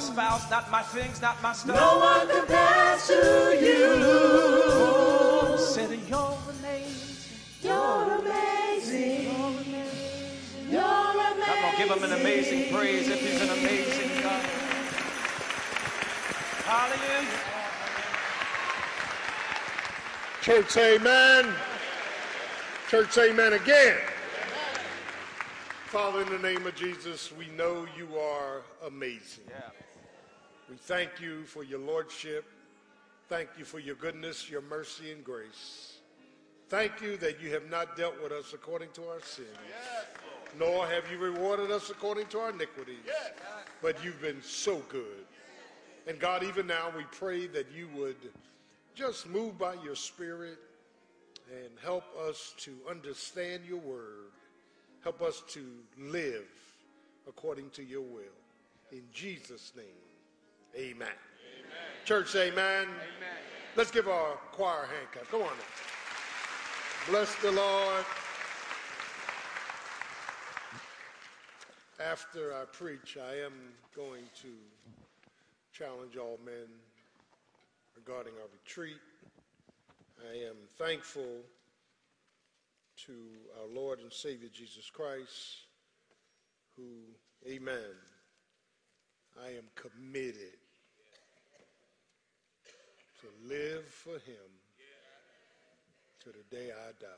spouse, not my things, not my stuff. No one compares to you. Said you're amazing. You're amazing. You're amazing. I'm gonna give him an amazing praise if he's an amazing God. Hallelujah. Church, amen. Church, amen again. Father, in the name of Jesus, we know you are amazing. Yeah. We thank you for your lordship. Thank you for your goodness, your mercy, and grace. Thank you that you have not dealt with us according to our sins, nor have you rewarded us according to our iniquities. But you've been so good. And God, even now we pray that you would just move by your spirit and help us to understand your word. Help us to live according to your will. In Jesus' name, amen. Church, amen. Let's give our choir a hand clap. Come on now. Bless the Lord. After I preach, I am going to challenge all men regarding our retreat. I am thankful to our Lord and Savior Jesus Christ, who, amen, I am committed to live for him to the day I die.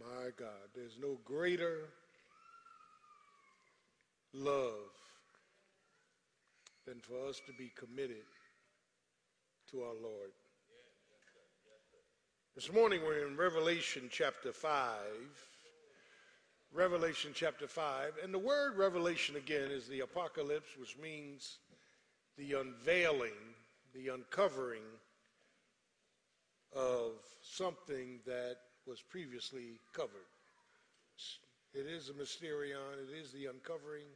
My God, there's no greater love than for us to be committed to our Lord. This morning we're in Revelation chapter 5. Revelation chapter 5. And the word revelation again is the apocalypse, which means the unveiling, the uncovering of something that was previously covered. It is a mysterion, it is the uncovering,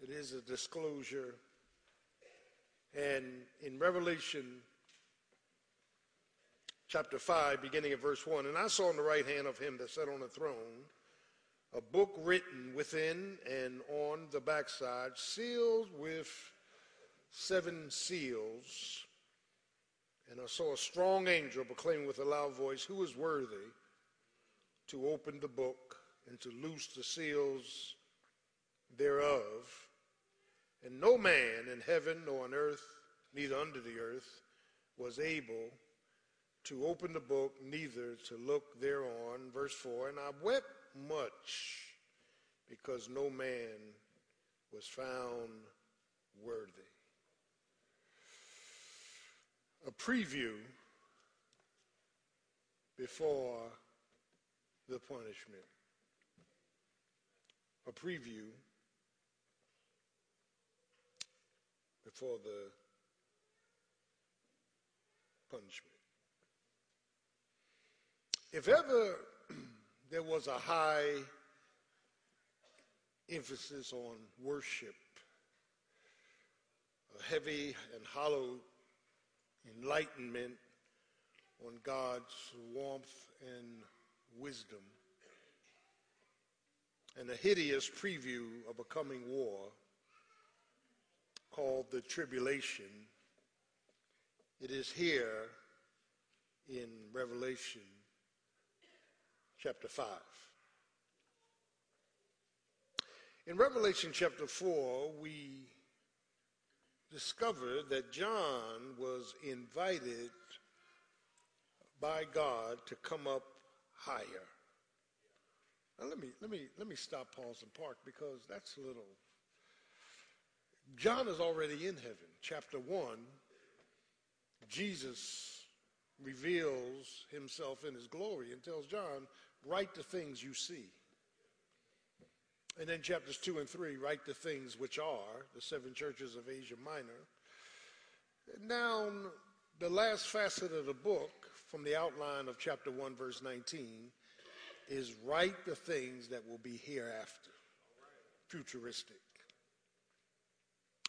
it is a disclosure. And in Revelation chapter 5, beginning at verse 1, and I saw in the right hand of him that sat on the throne a book written within and on the backside, sealed with seven seals. And I saw a strong angel proclaiming with a loud voice, Who is worthy to open the book and to loose the seals thereof? And no man in heaven nor on earth, neither under the earth, was able to open the book, neither to look thereon. Verse 4 And I wept much because no man was found worthy. A preview before the punishment. A preview before the punishment. If ever there was a high emphasis on worship, a heavy and hollow enlightenment on God's warmth and wisdom, and a hideous preview of a coming war called the tribulation. It is here in Revelation chapter 5. In Revelation chapter 4, we discover that John was invited by God to come up higher. Now let me let me let me stop, pause, and park because that's a little. John is already in heaven. Chapter one, Jesus reveals himself in his glory and tells John, write the things you see. And then chapters 2 and 3 write the things which are the seven churches of Asia Minor. Now, the last facet of the book, from the outline of chapter 1, verse 19, is write the things that will be hereafter, futuristic.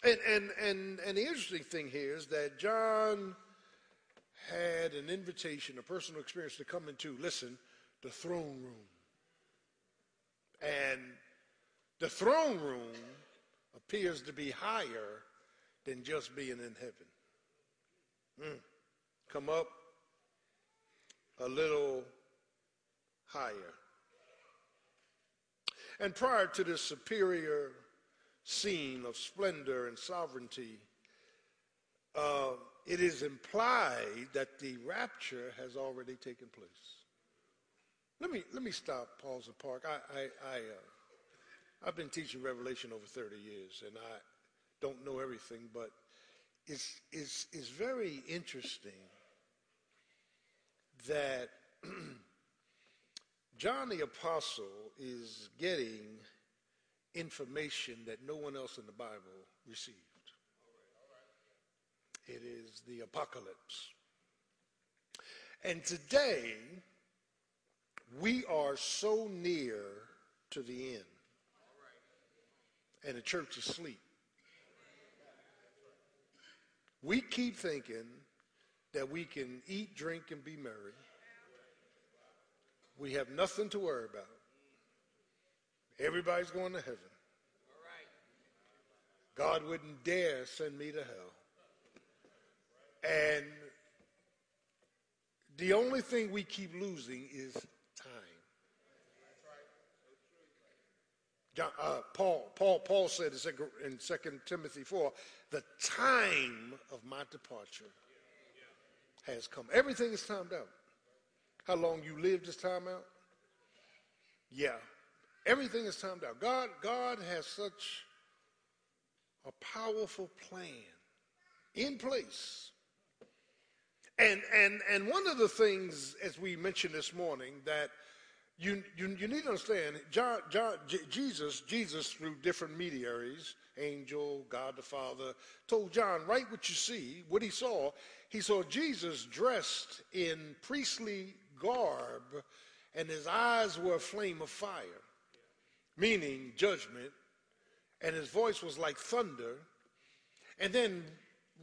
And, and, and, and the interesting thing here is that John had an invitation, a personal experience to come into, listen, the throne room. And the throne room appears to be higher than just being in heaven. Mm. Come up a little higher. And prior to this superior scene of splendor and sovereignty, uh, it is implied that the rapture has already taken place. Let me, let me stop, pause and park. I, I, I, uh, I've been teaching Revelation over 30 years, and I don't know everything, but it's, it's, it's very interesting that John the Apostle is getting information that no one else in the Bible received. It is the apocalypse. And today, we are so near to the end. And the church is asleep. We keep thinking that we can eat, drink, and be merry. We have nothing to worry about. Everybody's going to heaven. God wouldn't dare send me to hell. And the only thing we keep losing is time. John, uh, Paul, Paul, Paul said in 2 Timothy 4, the time of my departure has come. Everything is timed out. How long you lived is timed out? Yeah. Everything is timed out. God, God has such a powerful plan in place and, and, and one of the things, as we mentioned this morning, that you, you, you need to understand, John, John, J- Jesus, Jesus through different mediaries, angel, God the Father, told John, write what you see, what he saw. He saw Jesus dressed in priestly garb, and his eyes were a flame of fire, meaning judgment, and his voice was like thunder. And then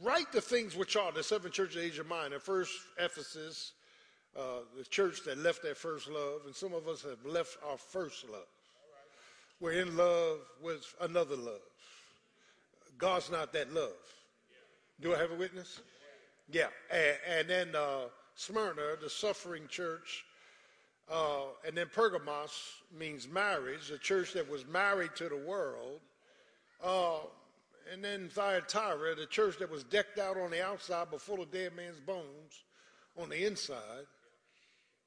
write the things which are the seven churches of Asia Minor. First, Ephesus, uh, the church that left their first love, and some of us have left our first love. We're in love with another love. God's not that love. Do I have a witness? Yeah. And, and then uh, Smyrna, the suffering church, uh, and then Pergamos means marriage, a church that was married to the world. Uh, and then Thyatira, the church that was decked out on the outside but full of dead man's bones on the inside.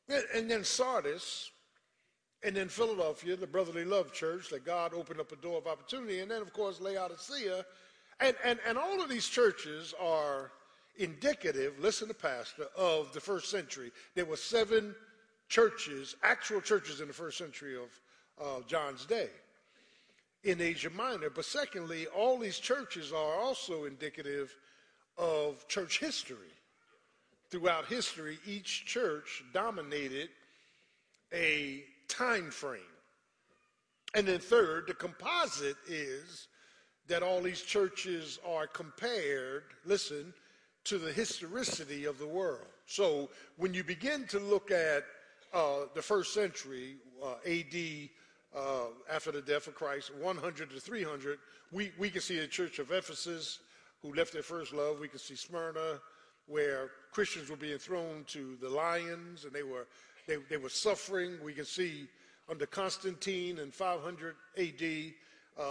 And then Sardis, and then Philadelphia, the brotherly love church that God opened up a door of opportunity. And then, of course, Laodicea. And, and, and all of these churches are indicative, listen to Pastor, of the first century. There were seven churches, actual churches in the first century of uh, John's day in Asia Minor. But secondly, all these churches are also indicative of church history. Throughout history, each church dominated a time frame. And then third, the composite is that all these churches are compared, listen, to the historicity of the world. So when you begin to look at uh, the first century, uh, AD uh, after the death of Christ, 100 to 300, we, we can see the church of Ephesus, who left their first love. We can see Smyrna, where Christians were being thrown to the lions and they were, they, they were suffering. We can see under Constantine in 500 AD, uh,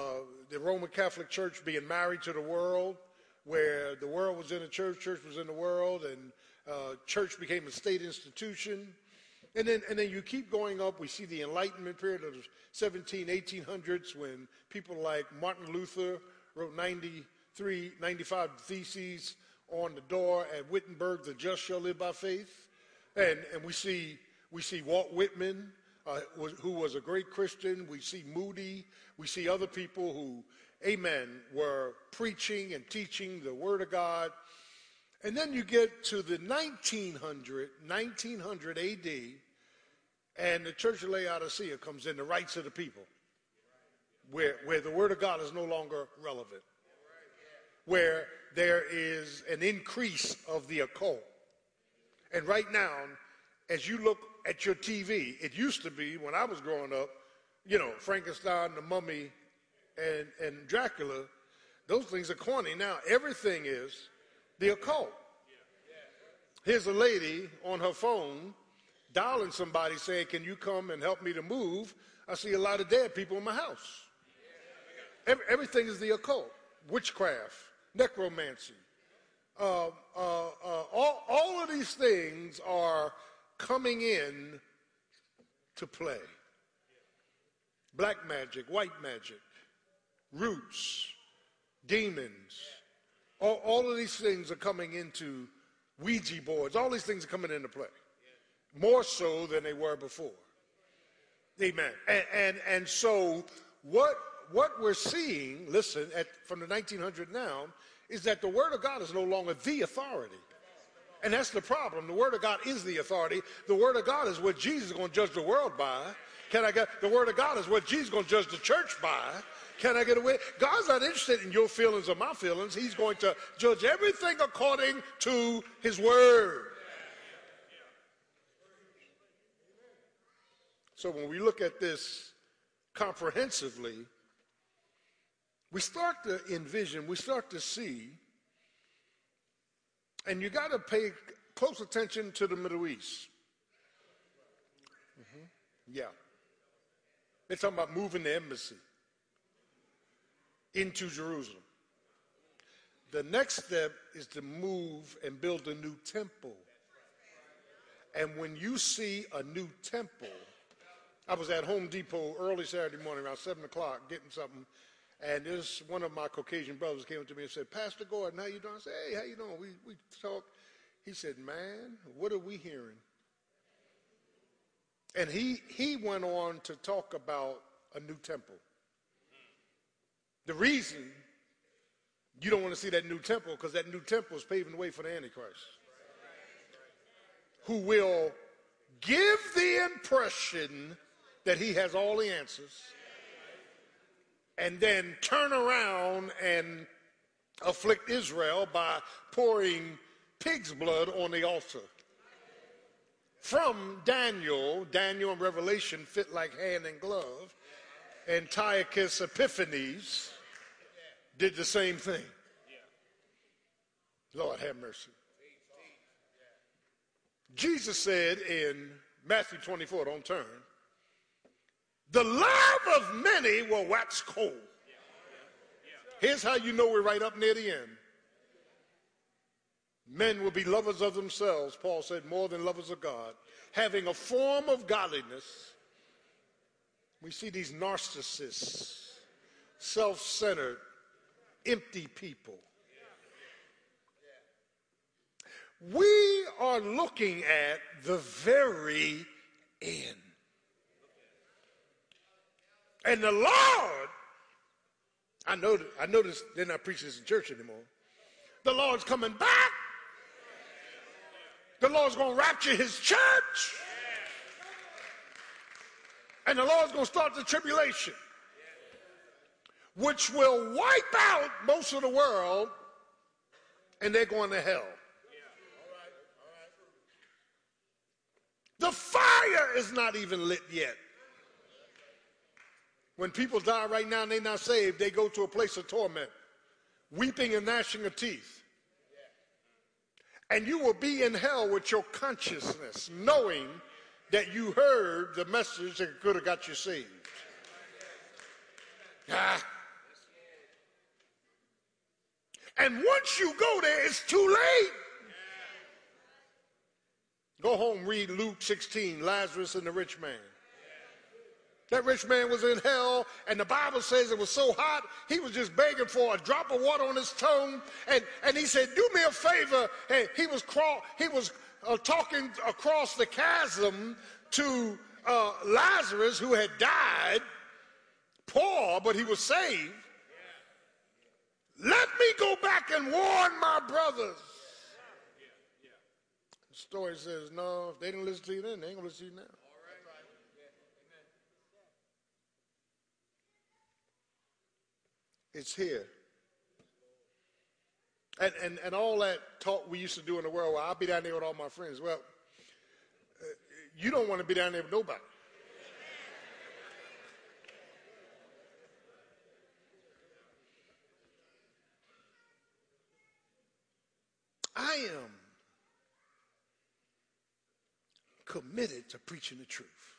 the Roman Catholic Church being married to the world, where the world was in the church, church was in the world, and uh, church became a state institution. And then, and then you keep going up. We see the Enlightenment period of the 17, 1800s when people like Martin Luther wrote 93, 95 theses on the door at Wittenberg, the just shall live by faith. And, and we, see, we see Walt Whitman, uh, was, who was a great Christian. We see Moody. We see other people who, amen, were preaching and teaching the Word of God. And then you get to the 1900, 1900 AD, and the church of Laodicea comes in, the rights of the people, where, where the word of God is no longer relevant, where there is an increase of the occult. And right now, as you look at your TV, it used to be when I was growing up, you know, Frankenstein, the mummy, and, and Dracula, those things are corny. Now, everything is the occult. Here's a lady on her phone dialing somebody saying, Can you come and help me to move? I see a lot of dead people in my house. Every, everything is the occult, witchcraft, necromancy. Uh, uh, uh, all, all of these things are coming in to play. Black magic, white magic, roots, demons. All, all of these things are coming into Ouija boards. All these things are coming into play. More so than they were before. Amen. And, and, and so what, what we're seeing, listen, at, from the 1900 now, is that the Word of God is no longer the authority. And that's the problem. The Word of God is the authority. The Word of God is what Jesus is going to judge the world by. Can I get the Word of God is what Jesus is going to judge the church by. Can I get away? God's not interested in your feelings or my feelings. He's going to judge everything according to His Word. So when we look at this comprehensively, we start to envision, we start to see, and you got to pay close attention to the Middle East. Mm-hmm. Yeah. They're talking about moving the embassy into Jerusalem. The next step is to move and build a new temple. And when you see a new temple, I was at Home Depot early Saturday morning around 7 o'clock getting something. And this one of my Caucasian brothers came up to me and said, Pastor Gordon, how you doing? I said, hey, how you doing? We, we talked. He said, man, what are we hearing? And he, he went on to talk about a new temple. The reason you don't want to see that new temple because that new temple is paving the way for the Antichrist, who will give the impression that he has all the answers and then turn around and afflict Israel by pouring pig's blood on the altar. From Daniel, Daniel and Revelation fit like hand and glove. Antiochus Epiphanes did the same thing. Lord have mercy. Jesus said in Matthew 24, don't turn, the love of many will wax cold. Here's how you know we're right up near the end. Men will be lovers of themselves, Paul said, more than lovers of God, having a form of godliness. We see these narcissists, self centered, empty people. We are looking at the very end. And the Lord, I know, I notice they're not preaching this in church anymore. The Lord's coming back. The Lord's going to rapture his church. And the Lord's going to start the tribulation, which will wipe out most of the world, and they're going to hell. The fire is not even lit yet. When people die right now and they're not saved, they go to a place of torment, weeping and gnashing of teeth. And you will be in hell with your consciousness, knowing that you heard the message that could have got you saved. Ah. And once you go there, it's too late. Go home, read Luke 16, Lazarus and the rich man. That rich man was in hell, and the Bible says it was so hot, he was just begging for a drop of water on his tongue. And, and he said, Do me a favor. And he was, crawl, he was uh, talking across the chasm to uh, Lazarus, who had died, poor, but he was saved. Let me go back and warn my brothers. The story says, No, if they didn't listen to you then, they ain't going to listen to you now. It's here. And, and, and all that talk we used to do in the world, well, I'll be down there with all my friends. Well, uh, you don't want to be down there with nobody. I am committed to preaching the truth.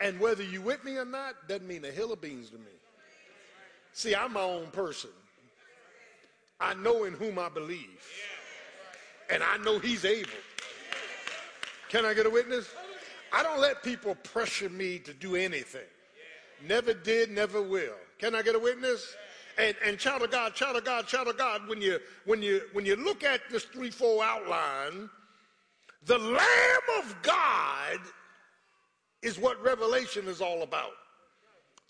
And whether you with me or not doesn't mean a hill of beans to me. See, I'm my own person. I know in whom I believe. And I know he's able. Can I get a witness? I don't let people pressure me to do anything. Never did, never will. Can I get a witness? And, and child of God, child of God, child of God, when you, when you, when you look at this three-fold outline, the Lamb of God is what Revelation is all about.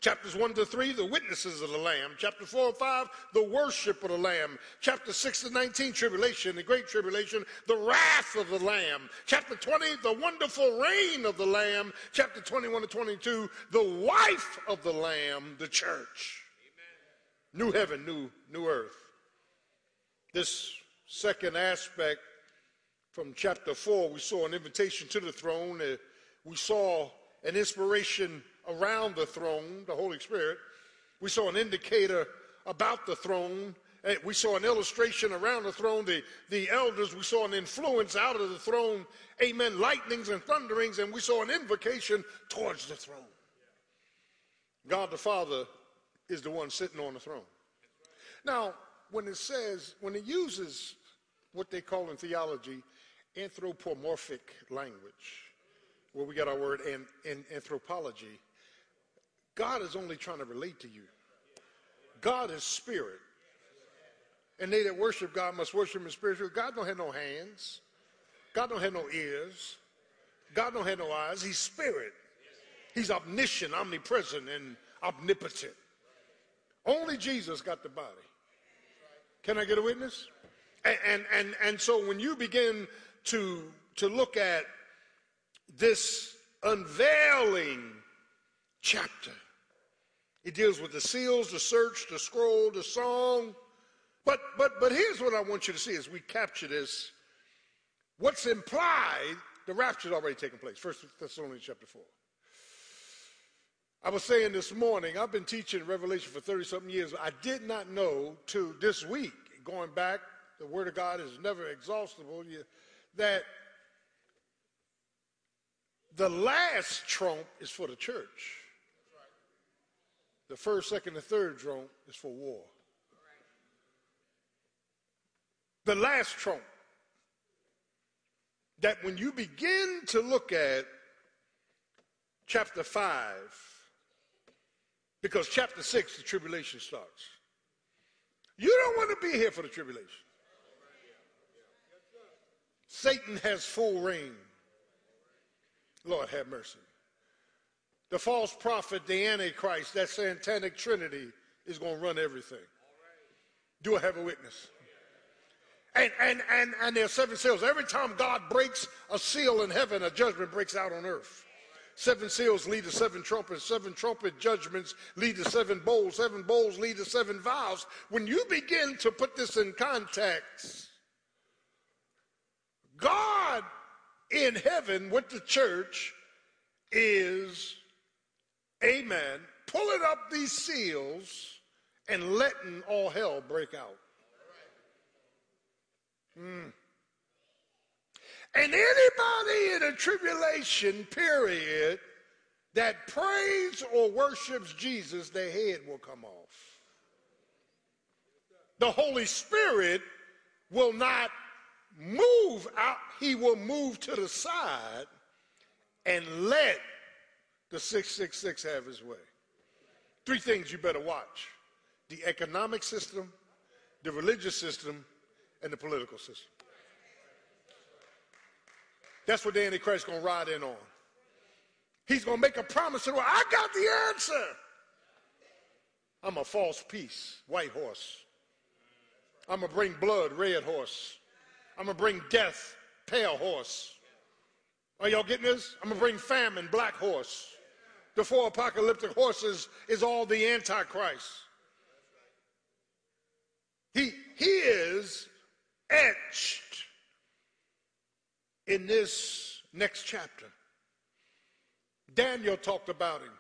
Chapters 1 to 3, the witnesses of the Lamb. Chapter 4 and 5, the worship of the Lamb. Chapter 6 to 19, tribulation, the great tribulation, the wrath of the Lamb. Chapter 20, the wonderful reign of the Lamb. Chapter 21 to 22, the wife of the Lamb, the church. Amen. New heaven, new, new earth. This second aspect from chapter 4, we saw an invitation to the throne. Uh, we saw an inspiration around the throne, the Holy Spirit. We saw an indicator about the throne. Eh, we saw an illustration around the throne. The, the elders, we saw an influence out of the throne. Amen. Lightnings and thunderings. And we saw an invocation towards the throne. God the Father is the one sitting on the throne. Now, when it says, when it uses what they call in theology anthropomorphic language, where we get our word in, in anthropology, God is only trying to relate to you. God is spirit. And they that worship God must worship in spirit. God don't have no hands. God don't have no ears. God don't have no eyes. He's spirit. He's omniscient, omnipresent, and omnipotent. Only Jesus got the body. Can I get a witness? And, and, and, and so when you begin to, to look at this unveiling chapter, it deals with the seals, the search, the scroll, the song. But but but here's what I want you to see as we capture this. What's implied, the rapture's already taken place. First Thessalonians chapter 4. I was saying this morning, I've been teaching Revelation for 30 something years. I did not know to this week, going back, the Word of God is never exhaustible, that the last trump is for the church. The first, second, and third trump is for war. The last trump. That when you begin to look at chapter 5, because chapter 6, the tribulation starts. You don't want to be here for the tribulation. Satan has full reign. Lord have mercy. The false prophet, the Antichrist, that satanic trinity is going to run everything. Do I have a witness? And, and, and, and there are seven seals. Every time God breaks a seal in heaven, a judgment breaks out on earth. Seven seals lead to seven trumpets. Seven trumpet judgments lead to seven bowls. Seven bowls lead to seven vials. When you begin to put this in context, God in heaven with the church is amen, pulling up these seals and letting all hell break out. Mm. And anybody in a tribulation period that prays or worships Jesus, their head will come off. The Holy Spirit will not move out, he will move to the side and let the 666 have his way. Three things you better watch the economic system, the religious system, and the political system. That's what the Antichrist to ride in on. He's going to make a promise to the world. I got the answer. I'm a false peace, white horse. I'm to bring blood, red horse. I'm going to bring death, pale horse. Are y'all getting this? I'm going to bring famine, black horse the four apocalyptic horses is all the Antichrist. He, he is etched in this next chapter. Daniel talked about him.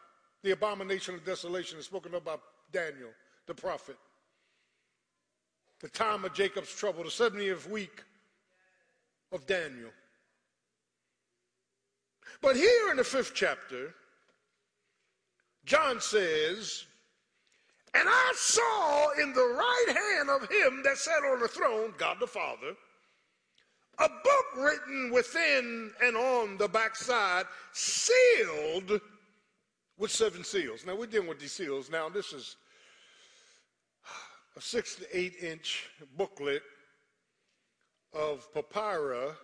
The abomination of desolation is spoken about Daniel, the prophet. The time of Jacob's trouble, the 70th week of Daniel. But here in the fifth chapter, John says, And I saw in the right hand of him that sat on the throne, God the Father, a book written within and on the backside, sealed with seven seals. Now we're dealing with these seals. Now this is a six to eight inch booklet of papyrus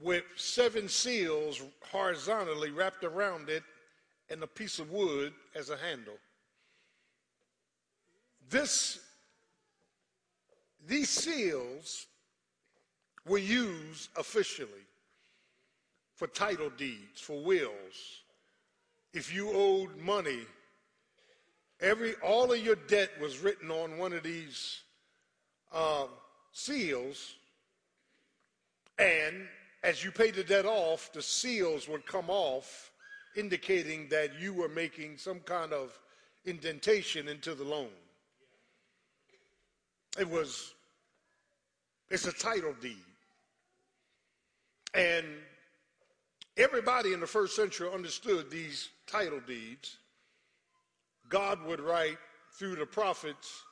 with seven seals horizontally wrapped around it and a piece of wood as a handle. This, these seals were used officially for title deeds, for wills. If you owed money, every all of your debt was written on one of these uh, seals, and as you paid the debt off, the seals would come off, indicating that you were making some kind of indentation into the loan. It was, it's a title deed. And everybody in the first century understood these title deeds. God would write through the prophets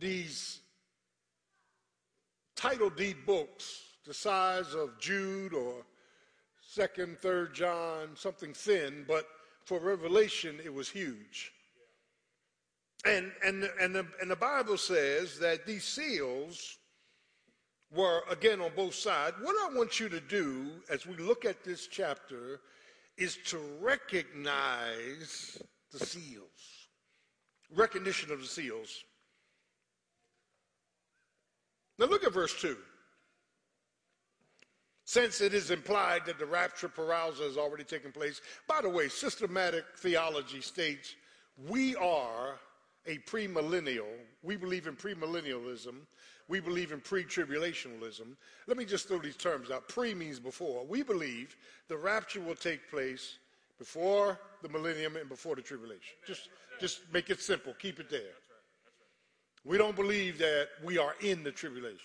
these title deed books the size of Jude or second, third John, something thin, but for Revelation it was huge. And, and, and, the, and the Bible says that these seals were, again, on both sides. What I want you to do as we look at this chapter is to recognize the seals, recognition of the seals. Now look at verse 2. Since it is implied that the rapture parousia has already taken place. By the way, systematic theology states we are a premillennial. We believe in premillennialism. We believe in pre-tribulationalism. Let me just throw these terms out. Pre means before. We believe the rapture will take place before the millennium and before the tribulation. Just, just make it simple. Keep it there. We don't believe that we are in the tribulation.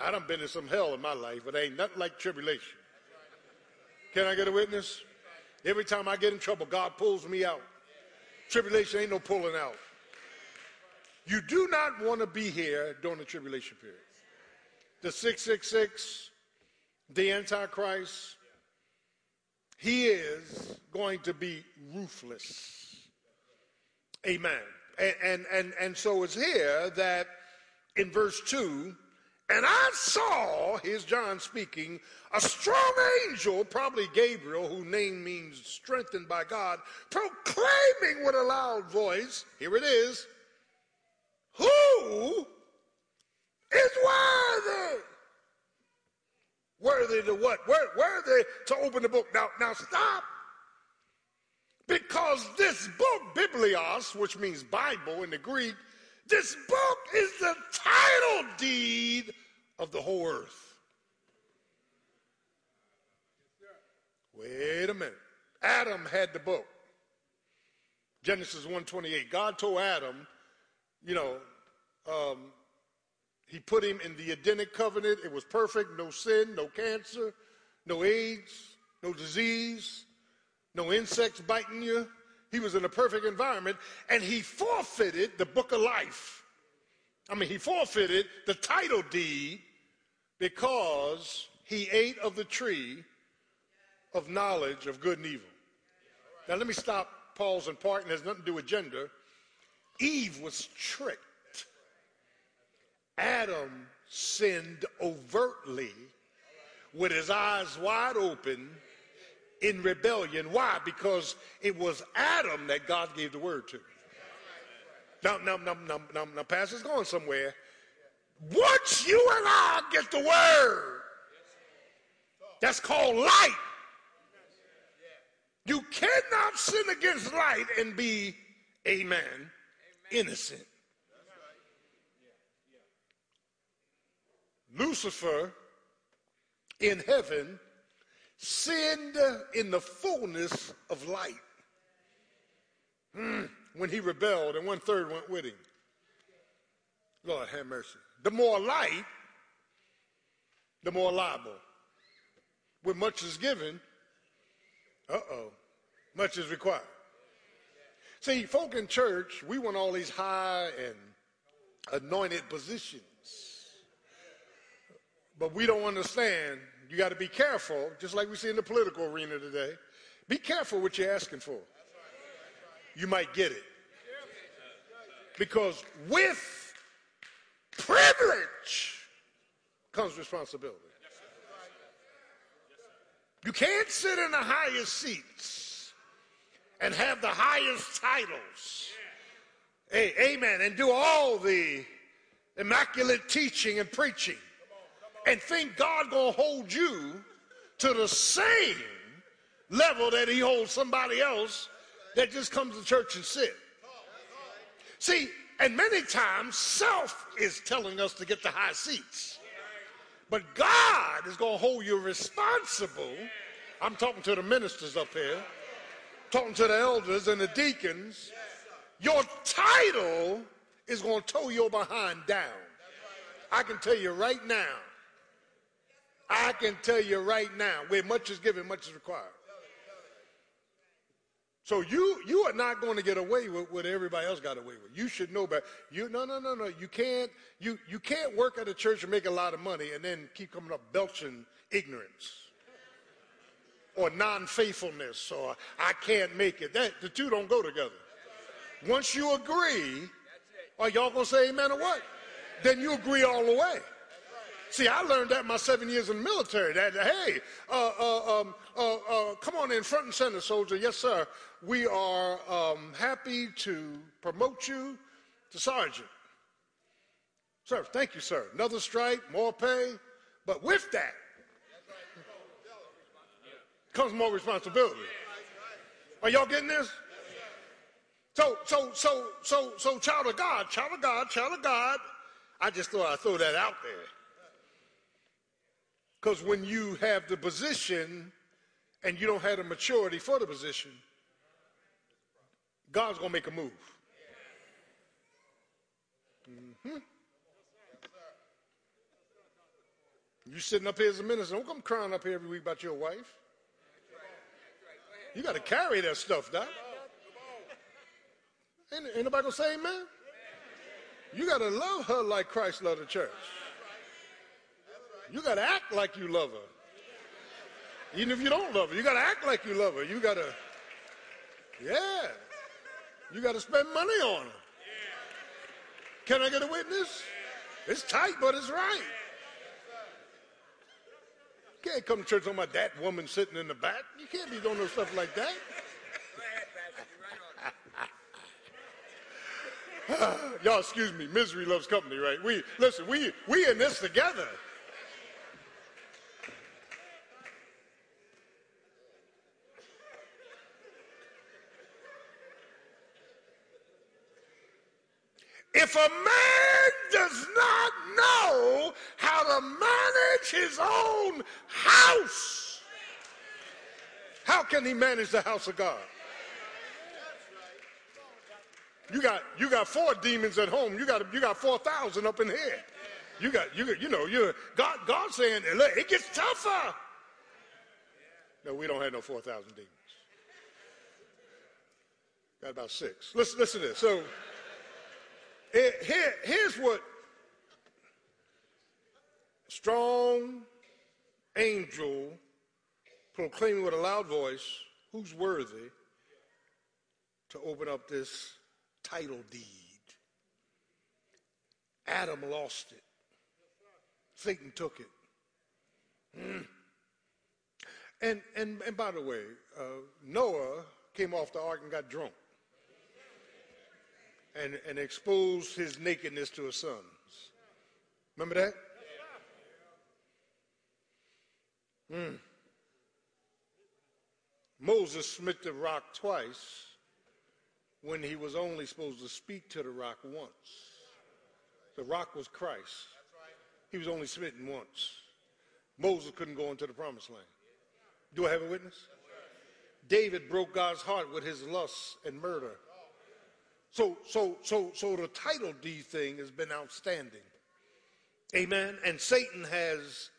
I done been in some hell in my life, but ain't nothing like tribulation. Can I get a witness? Every time I get in trouble, God pulls me out. Tribulation ain't no pulling out. You do not want to be here during the tribulation period. The 666, the Antichrist, he is going to be ruthless. Amen. And, and, and, and so it's here that in verse 2, and I saw, here's John speaking, a strong angel, probably Gabriel, whose name means strengthened by God, proclaiming with a loud voice, here it is, who is worthy? Worthy to what? Worthy to open the book. Now, now stop. Because this book, Biblios, which means Bible in the Greek, this book is the title deed of the whole earth. Wait a minute. Adam had the book. Genesis 1:28. God told Adam, you know, um, he put him in the Edenic covenant. It was perfect, no sin, no cancer, no AIDS, no disease, no insects biting you. He was in a perfect environment, and he forfeited the book of life. I mean, he forfeited the title deed because he ate of the tree of knowledge of good and evil. Now, let me stop, pause, and part, and has nothing to do with gender. Eve was tricked. Adam sinned overtly with his eyes wide open in rebellion. Why? Because it was Adam that God gave the word to. Now, now, now, now, now, now Pastor's going somewhere. Once you and I get the word, that's called light. You cannot sin against light and be, amen, innocent. Lucifer in heaven sinned in the fullness of light. Hmm, when he rebelled and one third went with him. Lord have mercy. The more light, the more liable. When much is given, uh oh, much is required. See, folk in church, we want all these high and anointed positions. But we don't understand. You got to be careful, just like we see in the political arena today. Be careful what you're asking for. You might get it. Because with privilege comes responsibility. You can't sit in the highest seats and have the highest titles. Hey, amen. And do all the immaculate teaching and preaching and think God gonna hold you to the same level that he holds somebody else that just comes to church and sit. See, and many times self is telling us to get the high seats. But God is to hold you responsible. I'm talking to the ministers up here, talking to the elders and the deacons. Your title is going to tow your behind down. I can tell you right now. I can tell you right now, where much is given, much is required. So you you are not going to get away with what everybody else got away with. You should know better. You no no no no. You can't you you can't work at a church and make a lot of money and then keep coming up belching ignorance or non-faithfulness or I can't make it. That the two don't go together. Once you agree, are y'all gonna say amen or what? Then you agree all the way. See, I learned that my seven years in the military. That hey, uh, uh, um, uh, uh, come on in front and center, soldier. Yes, sir. We are um, happy to promote you to sergeant. Sir, thank you, sir. Another strike, more pay, but with that comes more responsibility. Are y'all getting this? So, so, so, so, so, child of God, child of God, child of God. I just thought I'd throw that out there. Because when you have the position and you don't have the maturity for the position, God's going to make a move. Mm-hmm. You sitting up here as a minister, don't come crying up here every week about your wife. You got to carry that stuff, Doc. Ain't, ain't nobody going to say amen? You got to love her like Christ loved the church. You got to act like you love her. Even if you don't love her, you got to act like you love her. You got to, yeah. You got to spend money on her. Can I get a witness? It's tight, but it's right. You can't come to church on my that woman sitting in the back. You can't be doing no stuff like that. Y'all, excuse me. Misery loves company, right? We listen. We we in this together. If a man does not know how to manage his own house, how can he manage the house of God? You got you got four demons at home. You got you got four thousand up in here. You got you you know you God God saying look it gets tougher. No, we don't have no four thousand demons. Got about six. Listen listen to this. So. Here, here's what strong angel proclaiming with a loud voice who's worthy to open up this title deed. Adam lost it. Satan took it. Mm. And, and, and by the way, uh, Noah came off the ark and got drunk and, and exposed his nakedness to his sons. Remember that? Hmm. Moses smit the rock twice when he was only supposed to speak to the rock once. The rock was Christ. He was only smitten once. Moses couldn't go into the promised land. Do I have a witness? David broke God's heart with his lust and murder. So, so, so, so the title deed thing has been outstanding. Amen. And Satan has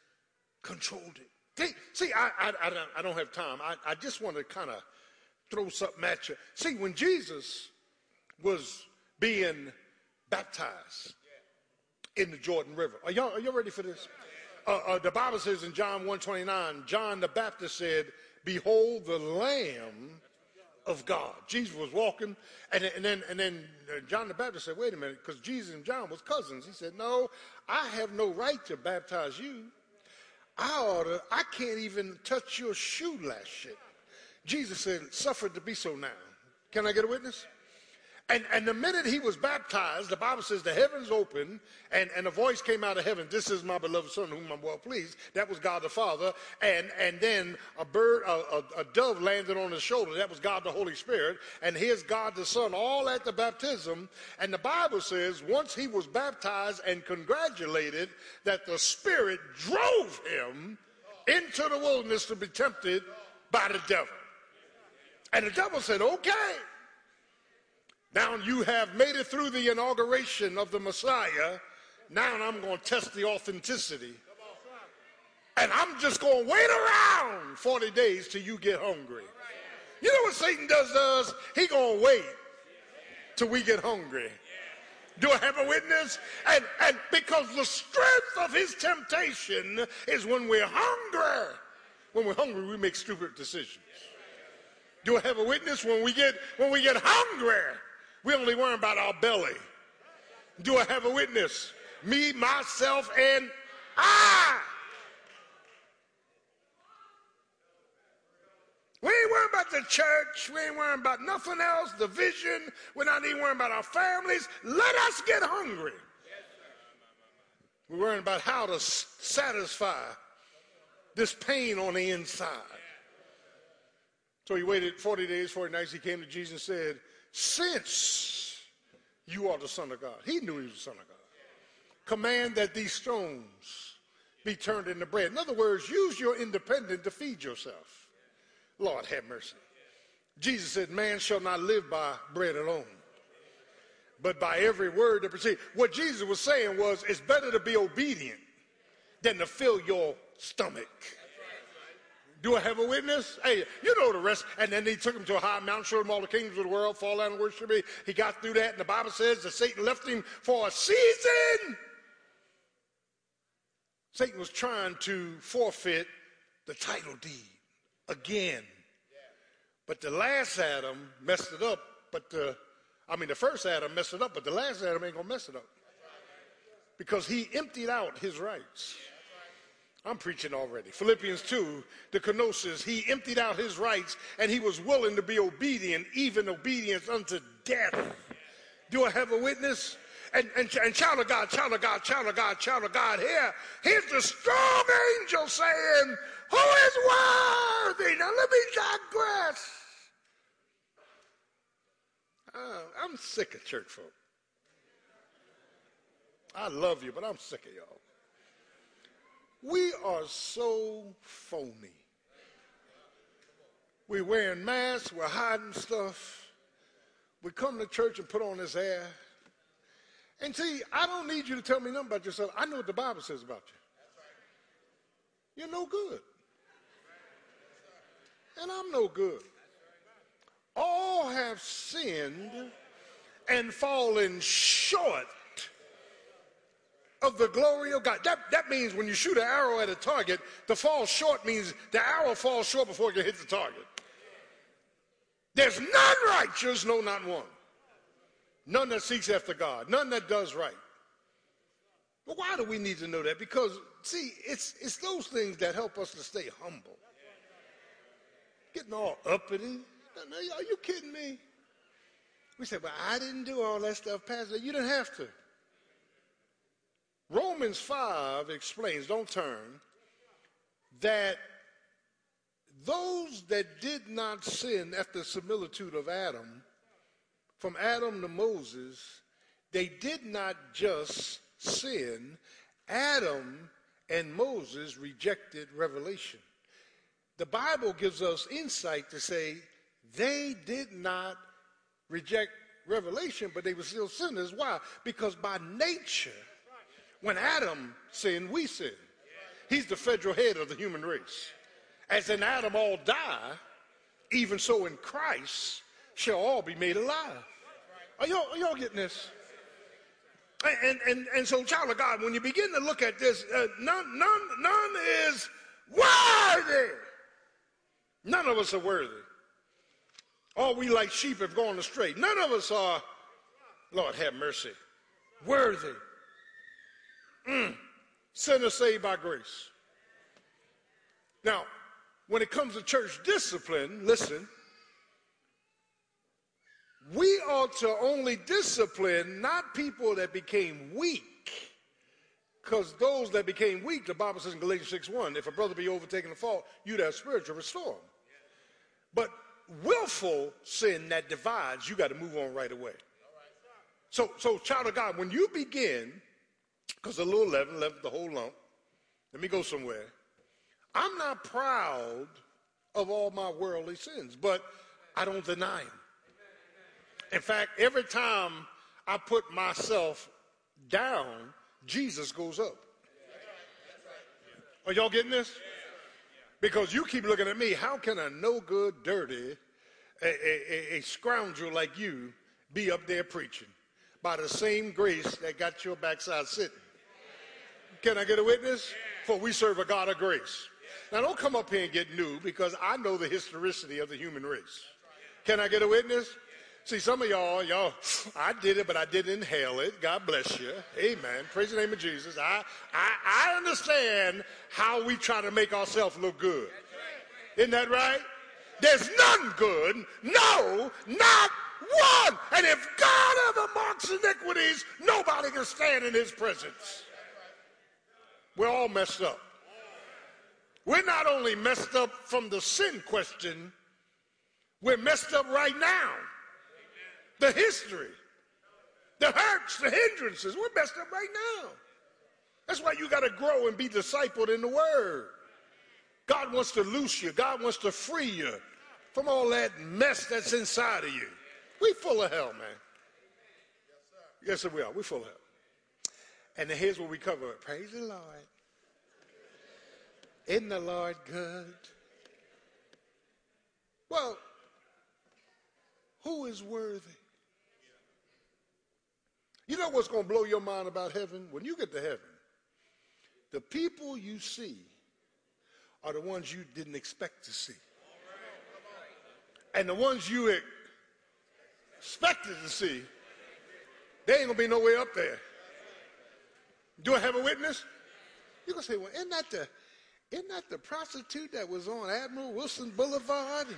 controlled it. See, I, I, I, don't, I don't have time. I, I just want to kind of throw something at you. See, when Jesus was being baptized in the Jordan River, are y'all, are y'all ready for this? Uh, uh, the Bible says in John 129, John the Baptist said, Behold the Lamb of God. Jesus was walking, and, and then and then uh, John the Baptist said, "Wait a minute," because Jesus and John was cousins. He said, "No, I have no right to baptize you. I ought to. I can't even touch your shoe latchet." Jesus said, "Suffer to be so now." Can I get a witness? And, and the minute he was baptized, the Bible says the heavens opened and, and a voice came out of heaven. This is my beloved son whom I'm well pleased. That was God the Father. And, and then a bird, a, a, a dove landed on his shoulder. That was God the Holy Spirit. And here's God the Son all at the baptism. And the Bible says once he was baptized and congratulated that the Spirit drove him into the wilderness to be tempted by the devil. And the devil said, okay. Now you have made it through the inauguration of the Messiah. Now I'm going to test the authenticity. And I'm just going to wait around 40 days till you get hungry. You know what Satan does to us? He going to wait till we get hungry. Do I have a witness? And, and because the strength of his temptation is when we're hungry. When we're hungry, we make stupid decisions. Do I have a witness? When we get when we get hungry, we only worrying about our belly. Do I have a witness? Me, myself, and I. We ain't worrying about the church. We ain't worrying about nothing else, the vision. We're not even worrying about our families. Let us get hungry. We're worrying about how to satisfy this pain on the inside. So he waited 40 days, 40 nights. He came to Jesus and said, since you are the Son of God. He knew he was the Son of God. Command that these stones be turned into bread. In other words, use your independence to feed yourself. Lord have mercy. Jesus said, Man shall not live by bread alone, but by every word that proceeds. What Jesus was saying was, it's better to be obedient than to fill your stomach. Do I have a witness? Hey, you know the rest. And then he took him to a high mountain, showed him all the kingdoms of the world, fall down and worship me. He got through that, and the Bible says that Satan left him for a season. Satan was trying to forfeit the title deed again. But the last Adam messed it up. But the, I mean, the first Adam messed it up, but the last Adam ain't gonna mess it up because he emptied out his rights. I'm preaching already. Philippians 2, the kenosis, he emptied out his rights and he was willing to be obedient, even obedience unto death. Do I have a witness? And, and, and child of God, child of God, child of God, child of God, here, here's the strong angel saying, Who is worthy? Now let me digress. Uh, I'm sick of church folk. I love you, but I'm sick of y'all. We are so phony. We're wearing masks, we're hiding stuff. We come to church and put on this air. And see, I don't need you to tell me nothing about yourself. I know what the Bible says about you. You're no good. And I'm no good. All have sinned and fallen short of the glory of God. That, that means when you shoot an arrow at a target, the fall short means the arrow falls short before it can hit the target. There's none righteous, no, not one. None that seeks after God, none that does right. But why do we need to know that? Because, see, it's, it's those things that help us to stay humble. Getting all uppity. Are you kidding me? We say, well, I didn't do all that stuff, Pastor. You didn't have to. Romans 5 explains, don't turn, that those that did not sin after the similitude of Adam, from Adam to Moses, they did not just sin. Adam and Moses rejected revelation. The Bible gives us insight to say they did not reject revelation, but they were still sinners. Why? Because by nature, when Adam sinned, we sinned. He's the federal head of the human race. As in Adam all die, even so in Christ shall all be made alive. Are y'all, are y'all getting this? And, and, and so, child of God, when you begin to look at this, uh, none, none, none is worthy. None of us are worthy. All we like sheep have gone astray. None of us are, Lord have mercy, worthy. Mm. Sinners saved by grace. Now, when it comes to church discipline, listen, we ought to only discipline not people that became weak, because those that became weak, the Bible says in Galatians 6 1, if a brother be overtaken in fault, you that spiritual restore him. But willful sin that divides, you got to move on right away. So, so child of God, when you begin, because a little leaven left the whole lump, let me go somewhere. I'm not proud of all my worldly sins, but I don't deny them. In fact, every time I put myself down, Jesus goes up. Are y'all getting this? Because you keep looking at me. How can a no good, dirty, a, a, a, scoundrel like you be up there preaching by the same grace that got your backside sitting? Can I get a witness? For we serve a God of grace. Now, don't come up here and get new because I know the historicity of the human race. Can I get a witness? See, some of y'all, y'all, I did it, but I didn't inhale it. God bless you. Amen. Praise the name of Jesus. I, I, I understand how we try to make ourselves look good. Isn't that right? There's none good. No, not one. And if God ever marks iniquities, nobody can stand in his presence. We're all messed up. We're not only messed up from the sin question, we're messed up right now the history, the hurts, the hindrances. We're messed up right now. That's why you got to grow and be discipled in the Word. God wants to loose you. God wants to free you from all that mess that's inside of you. We full of hell, man. Yes, sir, we are. We full of hell. And here's what we cover. Praise the Lord. Isn't the Lord good? Well, who is worthy? You know what's going to blow your mind about heaven? When you get to heaven, the people you see are the ones you didn't expect to see. And the ones you expected to see, they ain't to be no way up there. Do I have a witness? You're to say, well, isn't that the, isn't that the prostitute that was on Admiral Wilson Boulevard? And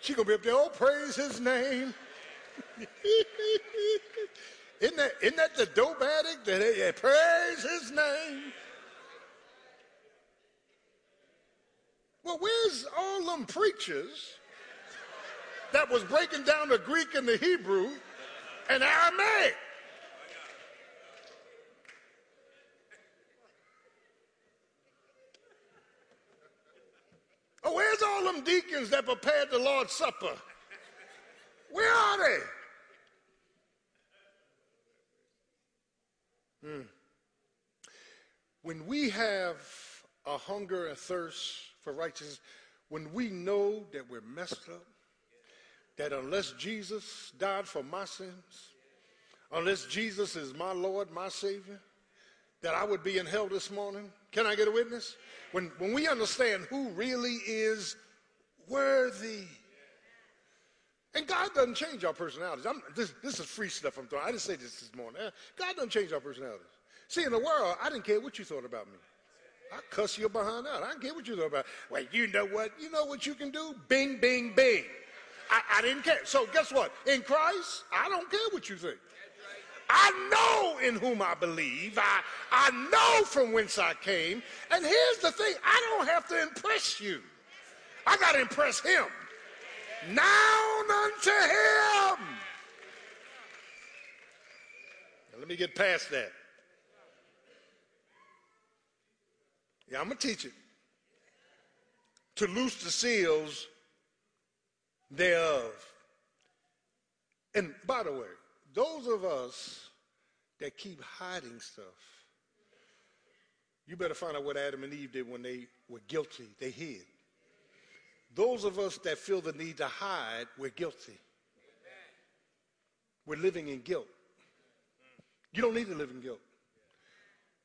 she to be up there, oh, praise his name. Isn't that, isn't that the dope addict that hey, praise his name? Well, where's all them preachers that was breaking down the Greek and the Hebrew and Aramaic? Oh, where's all them deacons that prepared the Lord's Supper? Where are they? Mm. When we have a hunger and thirst for righteousness, when we know that we're messed up, that unless Jesus died for my sins, unless Jesus is my Lord, my Savior, that I would be in hell this morning. Can I get a witness? When, when we understand who really is worthy. And God doesn't change our personalities. This, this, is free stuff I'm throwing. I didn't say this this morning. Eh, God doesn't change our personalities. See, in the world, I didn't care what you thought about me. I cuss you behind out. I didn't care what you thought about. Well, you know what? You know what you can do? Bing, bing, bing. I, I didn't care. So guess what? In Christ, I don't care what you think. I know in whom I believe. I, I know from whence I came. And here's the thing I don't have to impress you, I got to impress him. Now unto him. Now, let me get past that. Yeah, I'm going to teach it. To loose the seals thereof. And by the way, those of us that keep hiding stuff, you better find out what Adam and Eve did when they were guilty. They hid. Those of us that feel the need to hide, we're guilty. We're living in guilt. You don't need to live in guilt.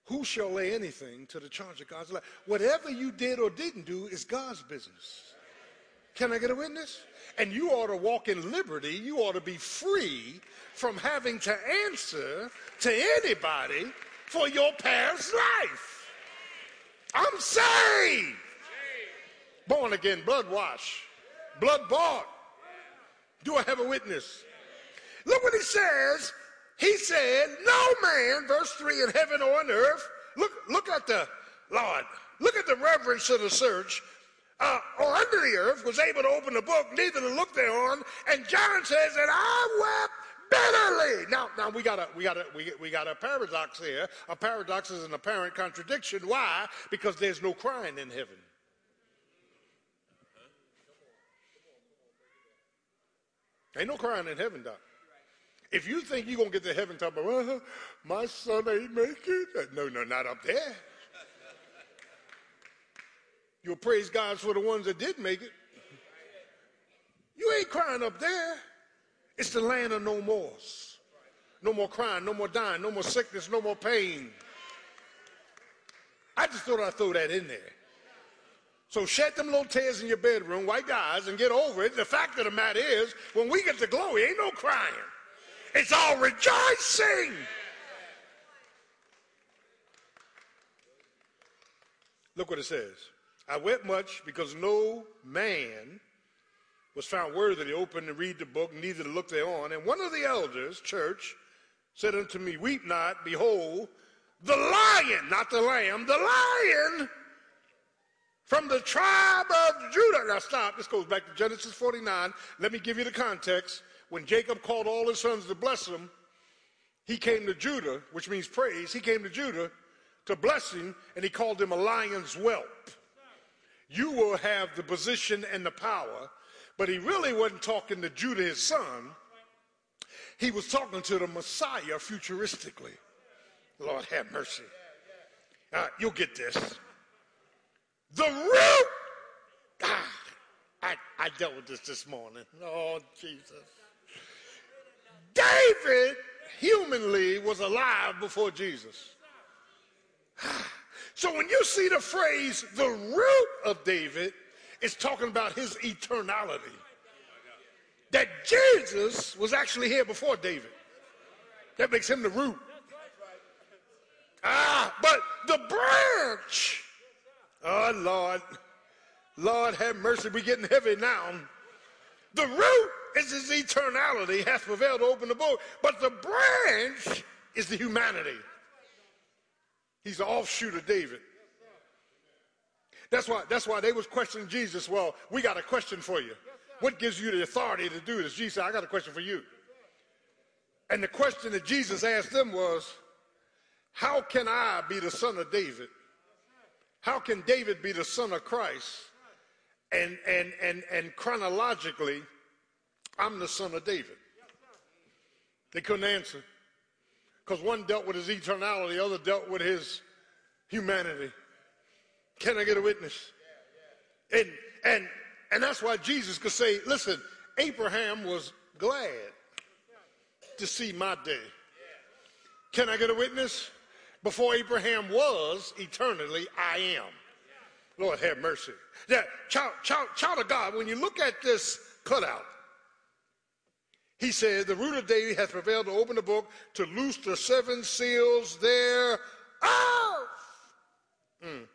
Who shall lay anything to the charge of God's life? Whatever you did or didn't do is God's business. Can I get a witness? And you ought to walk in liberty. You ought to be free from having to answer to anybody for your past life. I'm saved. Born again, blood wash, blood bought. Do I have a witness? Look what he says. He said, No man, verse 3, in heaven or on earth. Look, look at the Lord. Look at the reverence of the search uh, or under the earth was able to open the book, neither to look thereon. And John says that I wept bitterly. Now, now we got a we got a we, we got a paradox here. A paradox is an apparent contradiction. Why? Because there's no crying in heaven. Ain't no crying in heaven, Doc. If you think you're gonna get to heaven talking about, well, my son ain't make it, no, no, not up there. You'll praise God for the ones that did make it. You ain't crying up there. It's the land of no mores. No more crying, no more dying, no more sickness, no more pain. I just thought I'd throw that in there. So shed them little tears in your bedroom, wipe your eyes, and get over it. The fact of the matter is, when we get to glory, ain't no crying. It's all rejoicing. Look what it says. I wept much because no man was found worthy to open and read the book, neither to look thereon. And one of the elders, church, said unto me, Weep not, behold, the lion, not the lamb, the lion from the tribe of Judah. Now stop, this goes back to Genesis 49. Let me give you the context. When Jacob called all his sons to bless him, he came to Judah, which means praise. He came to Judah to bless him, and he called him a lion's whelp you will have the position and the power. But he really wasn't talking to Judah, his son. He was talking to the Messiah futuristically. Lord have mercy. Uh, you'll get this. The root. Ah, I, I dealt with this this morning. Oh, Jesus. David, humanly, was alive before Jesus. So when you see the phrase the root of David, it's talking about his eternality. That Jesus was actually here before David. That makes him the root. Ah, but the branch. Oh, Lord. Lord have mercy. We're getting heavy now. The root is his eternality, hath prevailed to open the book. But the branch is the humanity. He's an offshoot of David. That's why, that's why they was questioning Jesus. Well, we got a question for you. What gives you the authority to do this? Jesus said, I got a question for you. And the question that Jesus asked them was, how can I be the son of David? How can David be the son of Christ? And, and, and, and chronologically, I'm the son of David. They couldn't answer because one dealt with his eternality, the other dealt with his humanity. Can I get a witness? And and and that's why Jesus could say, listen, Abraham was glad to see my day. Can I get a witness? Before Abraham was eternally, I am. Lord have mercy. Yeah, child, child, child of God, when you look at this cutout, he said, The root of David hath prevailed to open the book, to loose the seven seals thereof. Mm.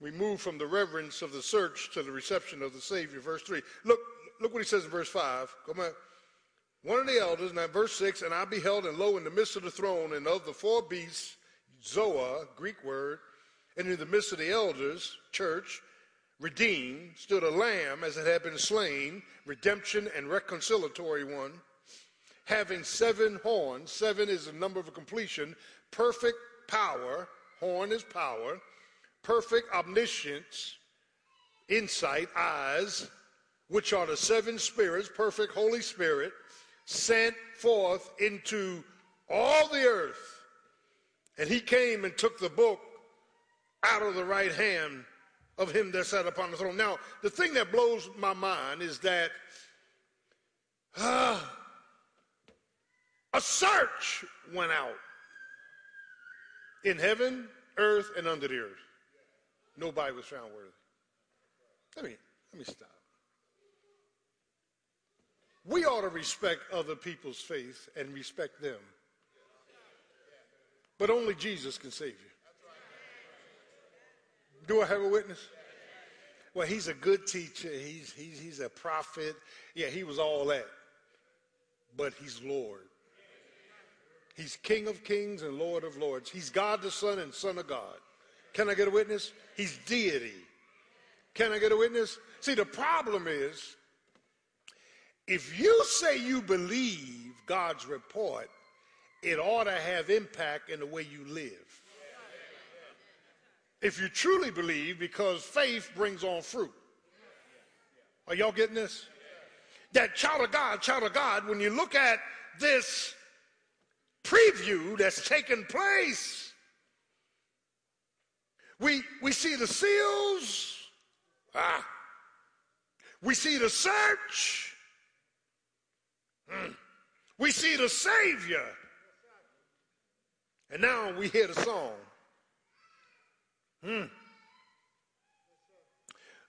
We move from the reverence of the search to the reception of the Savior. Verse 3. Look, look what he says in verse 5. Come on. One of the elders, now verse 6, and I beheld, and lo, in the midst of the throne, and of the four beasts, Zoa, Greek word, and in the midst of the elders, church, redeemed, stood a lamb as it had been slain, redemption and reconciliatory one, having seven horns. Seven is the number of completion, perfect power, horn is power, perfect omniscience, insight, eyes, which are the seven spirits, perfect Holy Spirit, sent forth into all the earth. And he came and took the book out of the right hand of him that sat upon the throne. Now, the thing that blows my mind is that uh, a search went out in heaven, earth, and under the earth. Nobody was found worthy. Let me, let me stop. We ought to respect other people's faith and respect them. But only Jesus can save you. Do I have a witness? Well, he's a good teacher. He's, he's, he's a prophet. Yeah, he was all that. But he's Lord. He's King of kings and Lord of lords. He's God the Son and Son of God. Can I get a witness? He's deity. Can I get a witness? See, the problem is if you say you believe God's report, it ought to have impact in the way you live. If you truly believe, because faith brings on fruit. Are y'all getting this? That child of God, child of God, when you look at this preview that's taken place, we, we see the seals, ah, we see the search, mm. we see the Savior, and now we hear the song. Hmm.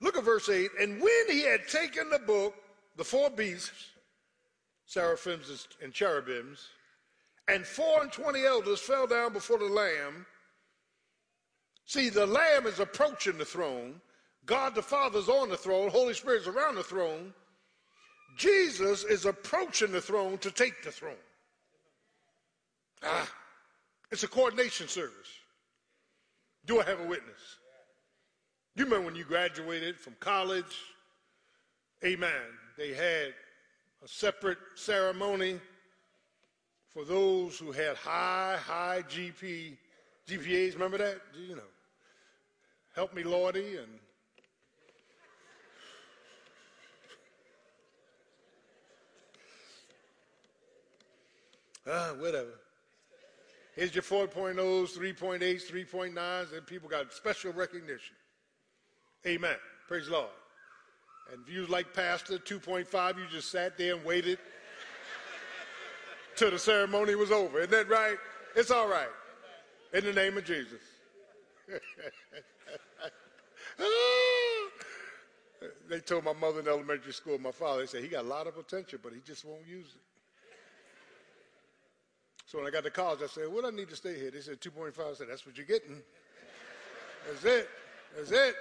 Look at verse 8. And when he had taken the book, the four beasts, seraphims and cherubims, and four and twenty elders fell down before the Lamb. See, the Lamb is approaching the throne. God the Father is on the throne. Holy Spirit is around the throne. Jesus is approaching the throne to take the throne. Ah, it's a coordination service. Do I have a witness? You remember when you graduated from college? Amen. They had a separate ceremony for those who had high, high GP, GPAs. Remember that? You know, help me, Lordy, and ah, whatever. Here's your 4.0s, 3.8s, 3.9s, and people got special recognition. Amen. Praise the Lord. And if you like Pastor 2.5, you just sat there and waited till the ceremony was over. Isn't that right? It's all right. In the name of Jesus. they told my mother in elementary school, my father, they said, he got a lot of potential, but he just won't use it. So when I got to college, I said, do I need to stay here? They said 2.5. I said, that's what you're getting. That's it. That's it.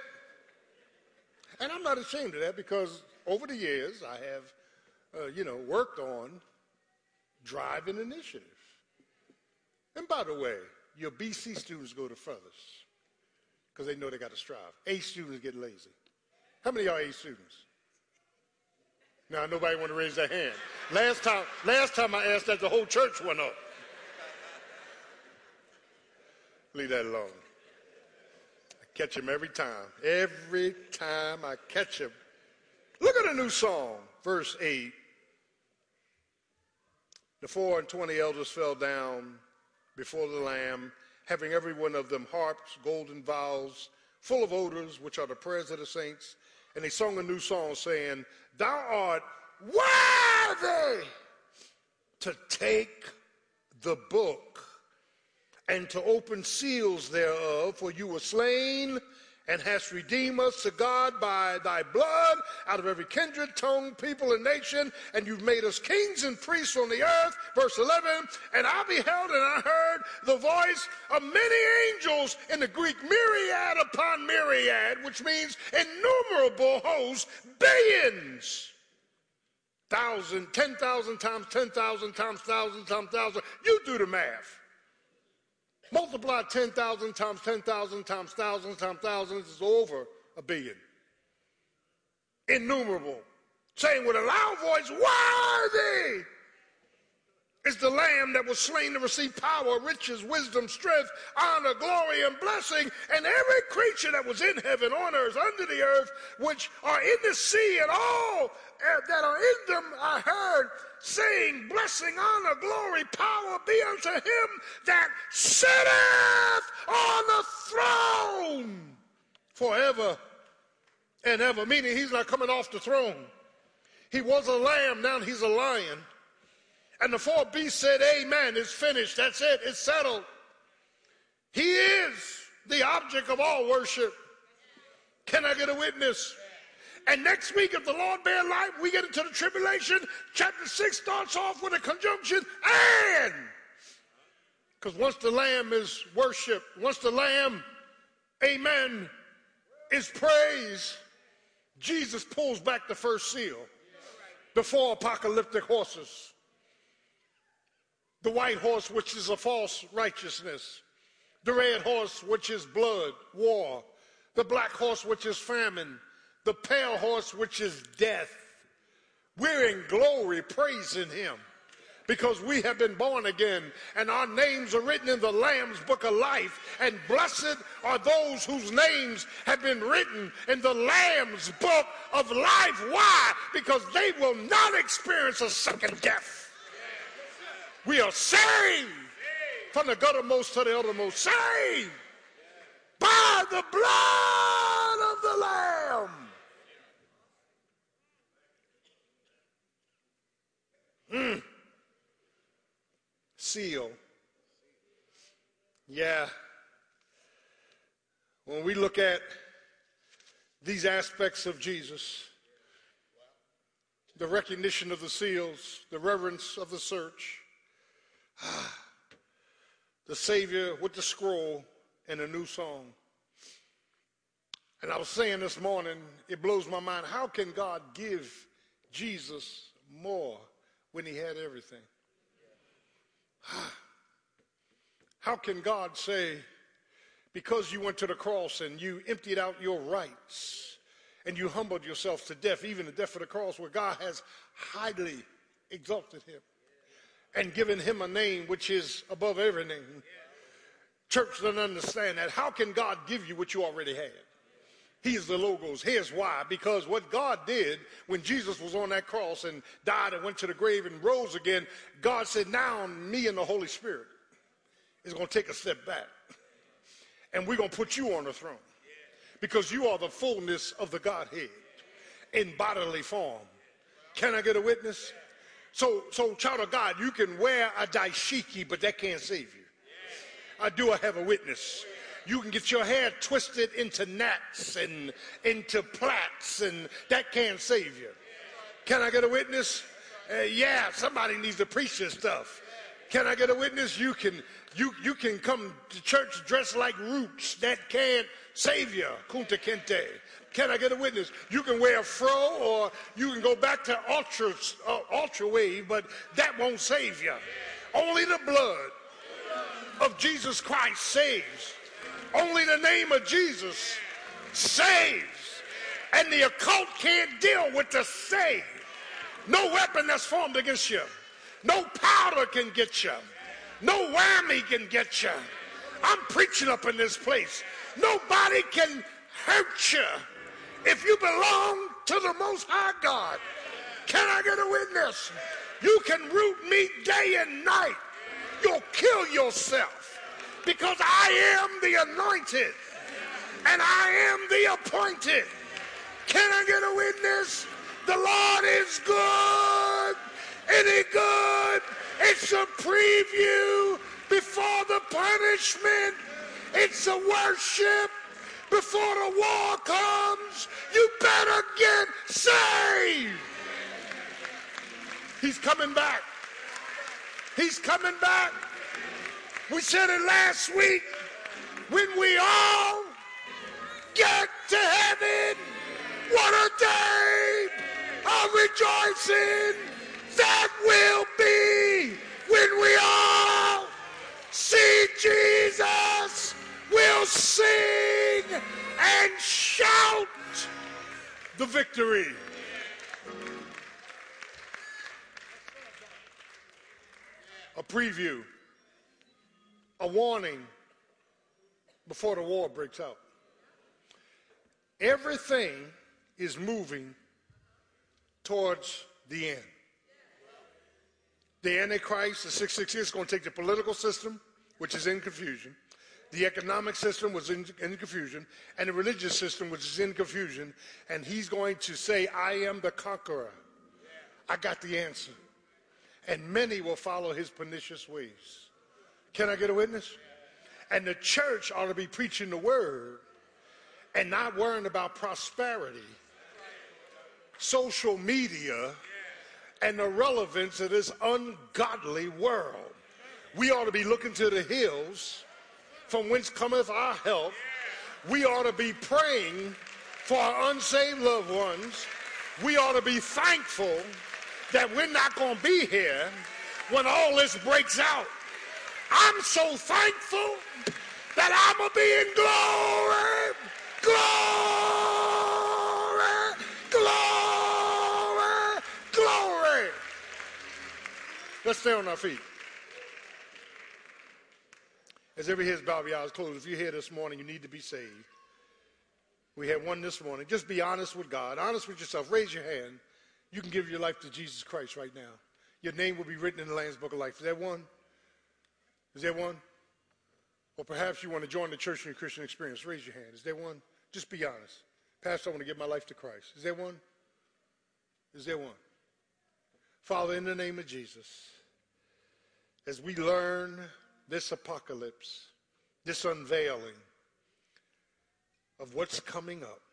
And I'm not ashamed of that because over the years, I have, uh, you know, worked on driving initiative. And by the way, your BC students go the furthest because they know they got to strive. A students get lazy. How many y'all A students? Now nobody want to raise their hand. Last time, last time I asked that, the whole church went up. Leave that alone. I catch him every time. Every time I catch him. Look at a new song, verse 8. The four and twenty elders fell down before the Lamb, having every one of them harps, golden vials, full of odors, which are the prayers of the saints. And they sung a new song saying, Thou art worthy to take the book and to open seals thereof, for you were slain and hast redeemed us to God by thy blood out of every kindred, tongue, people, and nation, and you've made us kings and priests on the earth. Verse 11, and I beheld and I heard the voice of many angels in the Greek, myriad upon myriad, which means innumerable hosts, billions. Thousand, ten thousand times, ten thousand times, thousand times, thousand. You do the math. Multiply 10,000 times 10,000 times thousands times thousands is over a billion. Innumerable. Saying with a loud voice, worthy is the lamb that was slain to receive power, riches, wisdom, strength, honor, glory, and blessing. And every creature that was in heaven, on earth, under the earth, which are in the sea, and all uh, that are in them, I heard saying, Blessing, honor, glory, power be unto him that sitteth on the throne forever and ever. Meaning he's not coming off the throne. He was a lamb, now he's a lion. And the four beasts said, Amen, it's finished. That's it, it's settled. He is the object of all worship. Can I get a witness? And next week, if the Lord bear life, we get into the tribulation. Chapter 6 starts off with a conjunction and. Because once the Lamb is worshiped, once the Lamb, amen, is praised, Jesus pulls back the first seal. The four apocalyptic horses. The white horse, which is a false righteousness. The red horse, which is blood, war. The black horse, which is famine the pale horse, which is death. We're in glory praising him because we have been born again and our names are written in the Lamb's book of life. And blessed are those whose names have been written in the Lamb's book of life. Why? Because they will not experience a second death. We are saved from the guttermost to the uttermost, saved by the blood of the Lamb. Mm. Seal. Yeah. When we look at these aspects of Jesus, the recognition of the seals, the reverence of the search, the Savior with the scroll, and a new song. And I was saying this morning, it blows my mind. How can God give Jesus more when he had everything? How can God say, because you went to the cross and you emptied out your rights and you humbled yourself to death, even the death of the cross, where God has highly exalted him and given him a name which is above every name? Church doesn't understand that. How can God give you what you already had? He's the logos. Here's why. Because what God did when Jesus was on that cross and died and went to the grave and rose again, God said, now me and the Holy Spirit is going to take a step back. And we're going to put you on the throne. Because you are the fullness of the Godhead in bodily form. Can I get a witness? So, so child of God, you can wear a dashiki, but that can't save you. I do I have a witness you can get your hair twisted into gnats and into plaits, and that can't save you. Can I get a witness? Uh, yeah, somebody needs to preach this stuff. Can I get a witness? You can you you can come to church dressed like roots. That can't save you. Kunta Kinte. Can I get a witness? You can wear a fro or you can go back to ultra uh, ultra wave, but that won't save you. Only the blood of Jesus Christ saves. Only the name of Jesus saves. And the occult can't deal with the save. No weapon that's formed against you. No powder can get you. No whammy can get you. I'm preaching up in this place. Nobody can hurt you if you belong to the Most High God. Can I get a witness? You can root me day and night. You'll kill yourself because I am the anointed and I am the appointed. Can I get a witness? The Lord is good. Any good? It's a preview before the punishment. It's a worship before the war comes. You better get saved. He's coming back. He's coming back. We said it last week. When we all get to heaven, what a day of rejoicing that will be when we all see Jesus. We'll sing and shout the victory. a preview, a warning before the war breaks out. Everything is moving towards the end. The Antichrist, the 666, is going to take the political system, which is in confusion, the economic system was in, in, confusion, and the religious system was in confusion, and he's going to say, I am the conqueror. I got the answer. And many will follow his pernicious ways. Can I get a witness? And the church ought to be preaching the word and not worrying about prosperity, social media, and the relevance of this ungodly world. We ought to be looking to the hills from whence cometh our help. We ought to be praying for our unsaved loved ones. We ought to be thankful that we're not going to be here when all this breaks out. I'm so thankful that I'm going to be in glory, glory, glory, glory. Let's stay on our feet. As every head's bowed, your eyes closed. If you're here this morning, you need to be saved. We had one this morning. Just be honest with God, honest with yourself. Raise your hand. You can give your life to Jesus Christ right now. Your name will be written in the Lamb's Book of Life. Is there one? Is there one? Or perhaps you want to join the church in your Christian experience. Raise your hand. Is there one? Just be honest. Pastor, I want to give my life to Christ. Is there one? Is there one? Father, in the name of Jesus, as we learn this apocalypse, this unveiling of what's coming up,